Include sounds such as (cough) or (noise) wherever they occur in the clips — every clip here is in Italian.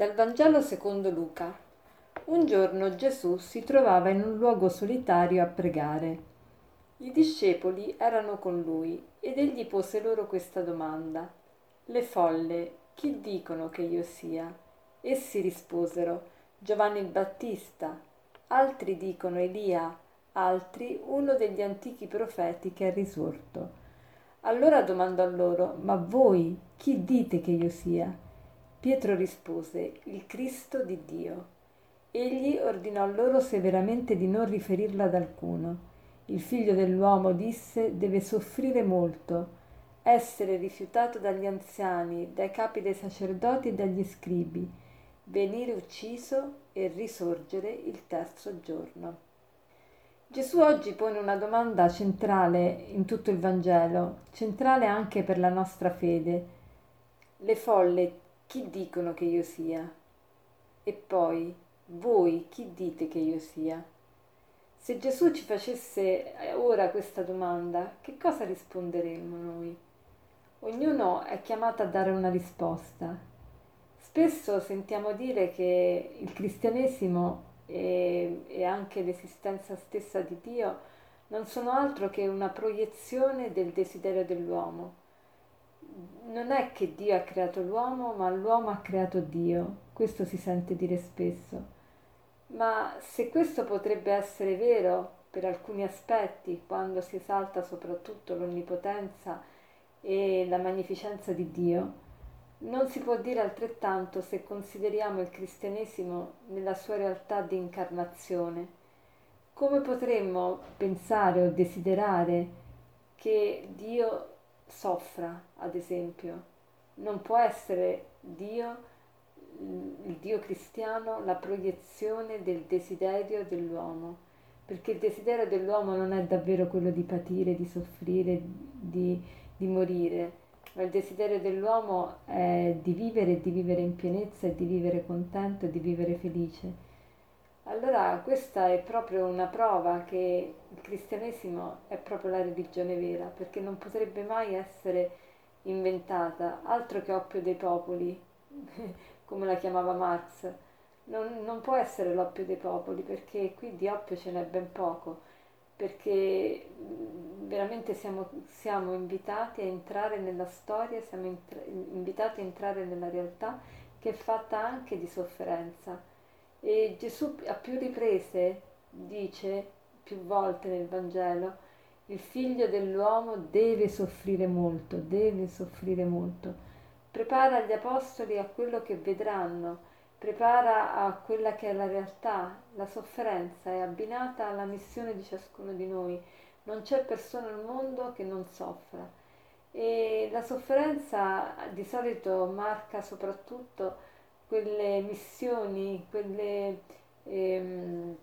Dal Vangelo secondo Luca. Un giorno Gesù si trovava in un luogo solitario a pregare. I discepoli erano con lui ed egli pose loro questa domanda. Le folle, chi dicono che io sia? Essi risposero, Giovanni il Battista, altri dicono Elia, altri uno degli antichi profeti che è risorto. Allora domandò loro, ma voi chi dite che io sia? Pietro rispose, il Cristo di Dio. Egli ordinò loro severamente di non riferirla ad alcuno. Il figlio dell'uomo disse deve soffrire molto, essere rifiutato dagli anziani, dai capi dei sacerdoti e dagli scribi, venire ucciso e risorgere il terzo giorno. Gesù oggi pone una domanda centrale in tutto il Vangelo, centrale anche per la nostra fede. Le folle chi dicono che io sia? E poi, voi chi dite che io sia? Se Gesù ci facesse eh, ora questa domanda, che cosa risponderemmo noi? Ognuno è chiamato a dare una risposta. Spesso sentiamo dire che il cristianesimo e, e anche l'esistenza stessa di Dio non sono altro che una proiezione del desiderio dell'uomo non è che Dio ha creato l'uomo, ma l'uomo ha creato Dio. Questo si sente dire spesso. Ma se questo potrebbe essere vero per alcuni aspetti, quando si esalta soprattutto l'onnipotenza e la magnificenza di Dio, non si può dire altrettanto se consideriamo il cristianesimo nella sua realtà di incarnazione. Come potremmo pensare o desiderare che Dio soffra, ad esempio. Non può essere Dio, il Dio cristiano, la proiezione del desiderio dell'uomo, perché il desiderio dell'uomo non è davvero quello di patire, di soffrire, di, di morire, ma il desiderio dell'uomo è di vivere di vivere in pienezza di vivere contento di vivere felice. Allora questa è proprio una prova che il cristianesimo è proprio la religione vera, perché non potrebbe mai essere inventata, altro che oppio dei popoli, (laughs) come la chiamava Marx. Non, non può essere l'oppio dei popoli, perché qui di oppio ce n'è ben poco, perché veramente siamo, siamo invitati a entrare nella storia, siamo invitati a entrare nella realtà che è fatta anche di sofferenza e Gesù a più riprese dice, più volte nel Vangelo, il figlio dell'uomo deve soffrire molto, deve soffrire molto. Prepara gli apostoli a quello che vedranno, prepara a quella che è la realtà. La sofferenza è abbinata alla missione di ciascuno di noi. Non c'è persona al mondo che non soffra. E la sofferenza di solito marca soprattutto quelle missioni, quelle ehm,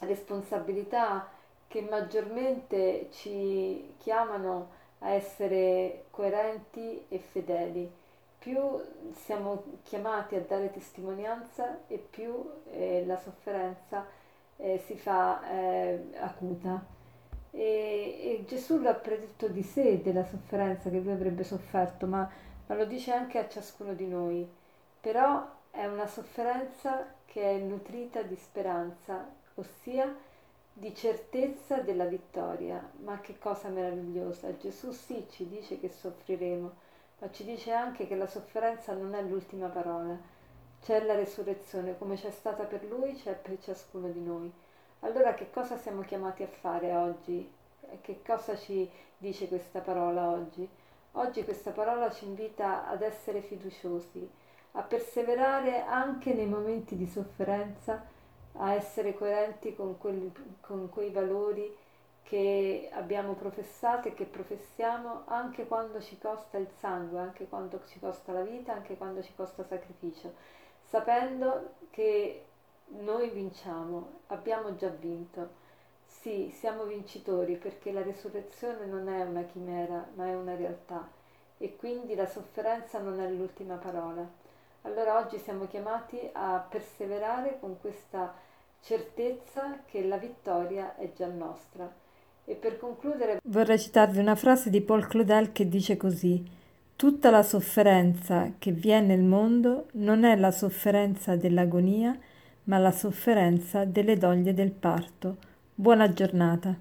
responsabilità che maggiormente ci chiamano a essere coerenti e fedeli. Più siamo chiamati a dare testimonianza e più eh, la sofferenza eh, si fa eh, acuta. E, e, Gesù l'ha predetto di sé della sofferenza che lui avrebbe sofferto, ma, ma lo dice anche a ciascuno di noi. Però è una sofferenza che è nutrita di speranza, ossia di certezza della vittoria. Ma che cosa meravigliosa! Gesù sì ci dice che soffriremo, ma ci dice anche che la sofferenza non è l'ultima parola. C'è la resurrezione, come c'è stata per lui, c'è per ciascuno di noi. Allora che cosa siamo chiamati a fare oggi? Che cosa ci dice questa parola oggi? Oggi questa parola ci invita ad essere fiduciosi, a perseverare anche nei momenti di sofferenza, a essere coerenti con, quelli, con quei valori che abbiamo professato e che professiamo anche quando ci costa il sangue, anche quando ci costa la vita, anche quando ci costa sacrificio, sapendo che noi vinciamo, abbiamo già vinto. Sì, siamo vincitori perché la risurrezione non è una chimera, ma è una realtà e quindi la sofferenza non è l'ultima parola. Allora oggi siamo chiamati a perseverare con questa certezza che la vittoria è già nostra. E per concludere vorrei citarvi una frase di Paul Claudel che dice così: Tutta la sofferenza che vi è nel mondo non è la sofferenza dell'agonia, ma la sofferenza delle doglie del parto. Buona giornata.